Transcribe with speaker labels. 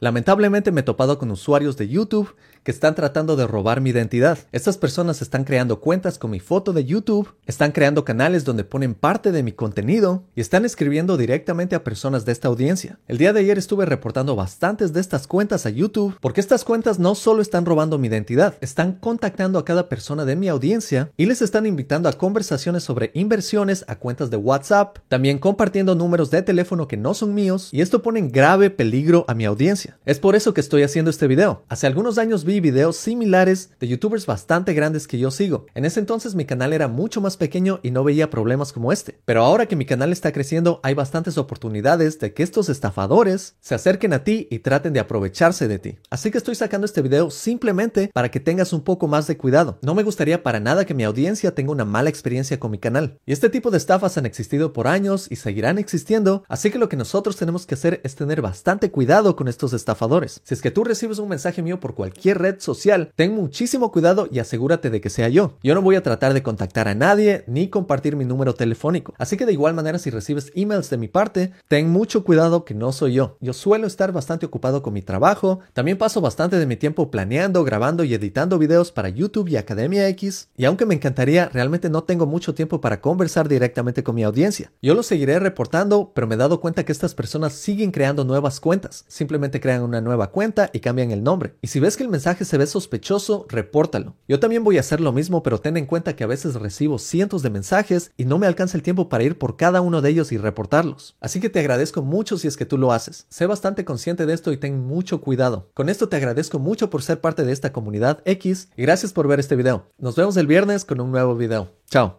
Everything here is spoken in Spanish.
Speaker 1: Lamentablemente me he topado con usuarios de YouTube que están tratando de robar mi identidad. Estas personas están creando cuentas con mi foto de YouTube, están creando canales donde ponen parte de mi contenido y están escribiendo directamente a personas de esta audiencia. El día de ayer estuve reportando bastantes de estas cuentas a YouTube porque estas cuentas no solo están robando mi identidad, están contactando a cada persona de mi audiencia y les están invitando a conversaciones sobre inversiones a cuentas de WhatsApp, también compartiendo números de teléfono que no son míos y esto pone en grave peligro a mi audiencia. Es por eso que estoy haciendo este video. Hace algunos años vi videos similares de youtubers bastante grandes que yo sigo. En ese entonces mi canal era mucho más pequeño y no veía problemas como este. Pero ahora que mi canal está creciendo hay bastantes oportunidades de que estos estafadores se acerquen a ti y traten de aprovecharse de ti. Así que estoy sacando este video simplemente para que tengas un poco más de cuidado. No me gustaría para nada que mi audiencia tenga una mala experiencia con mi canal. Y este tipo de estafas han existido por años y seguirán existiendo, así que lo que nosotros tenemos que hacer es tener bastante cuidado con estos estafadores. Si es que tú recibes un mensaje mío por cualquier red social, ten muchísimo cuidado y asegúrate de que sea yo. Yo no voy a tratar de contactar a nadie ni compartir mi número telefónico. Así que de igual manera si recibes emails de mi parte, ten mucho cuidado que no soy yo. Yo suelo estar bastante ocupado con mi trabajo, también paso bastante de mi tiempo planeando, grabando y editando videos para YouTube y Academia X, y aunque me encantaría, realmente no tengo mucho tiempo para conversar directamente con mi audiencia. Yo lo seguiré reportando, pero me he dado cuenta que estas personas siguen creando nuevas cuentas. Simplemente crean una nueva cuenta y cambian el nombre. Y si ves que el mensaje se ve sospechoso, repórtalo. Yo también voy a hacer lo mismo, pero ten en cuenta que a veces recibo cientos de mensajes y no me alcanza el tiempo para ir por cada uno de ellos y reportarlos. Así que te agradezco mucho si es que tú lo haces. Sé bastante consciente de esto y ten mucho cuidado. Con esto te agradezco mucho por ser parte de esta comunidad X y gracias por ver este video. Nos vemos el viernes con un nuevo video. Chao.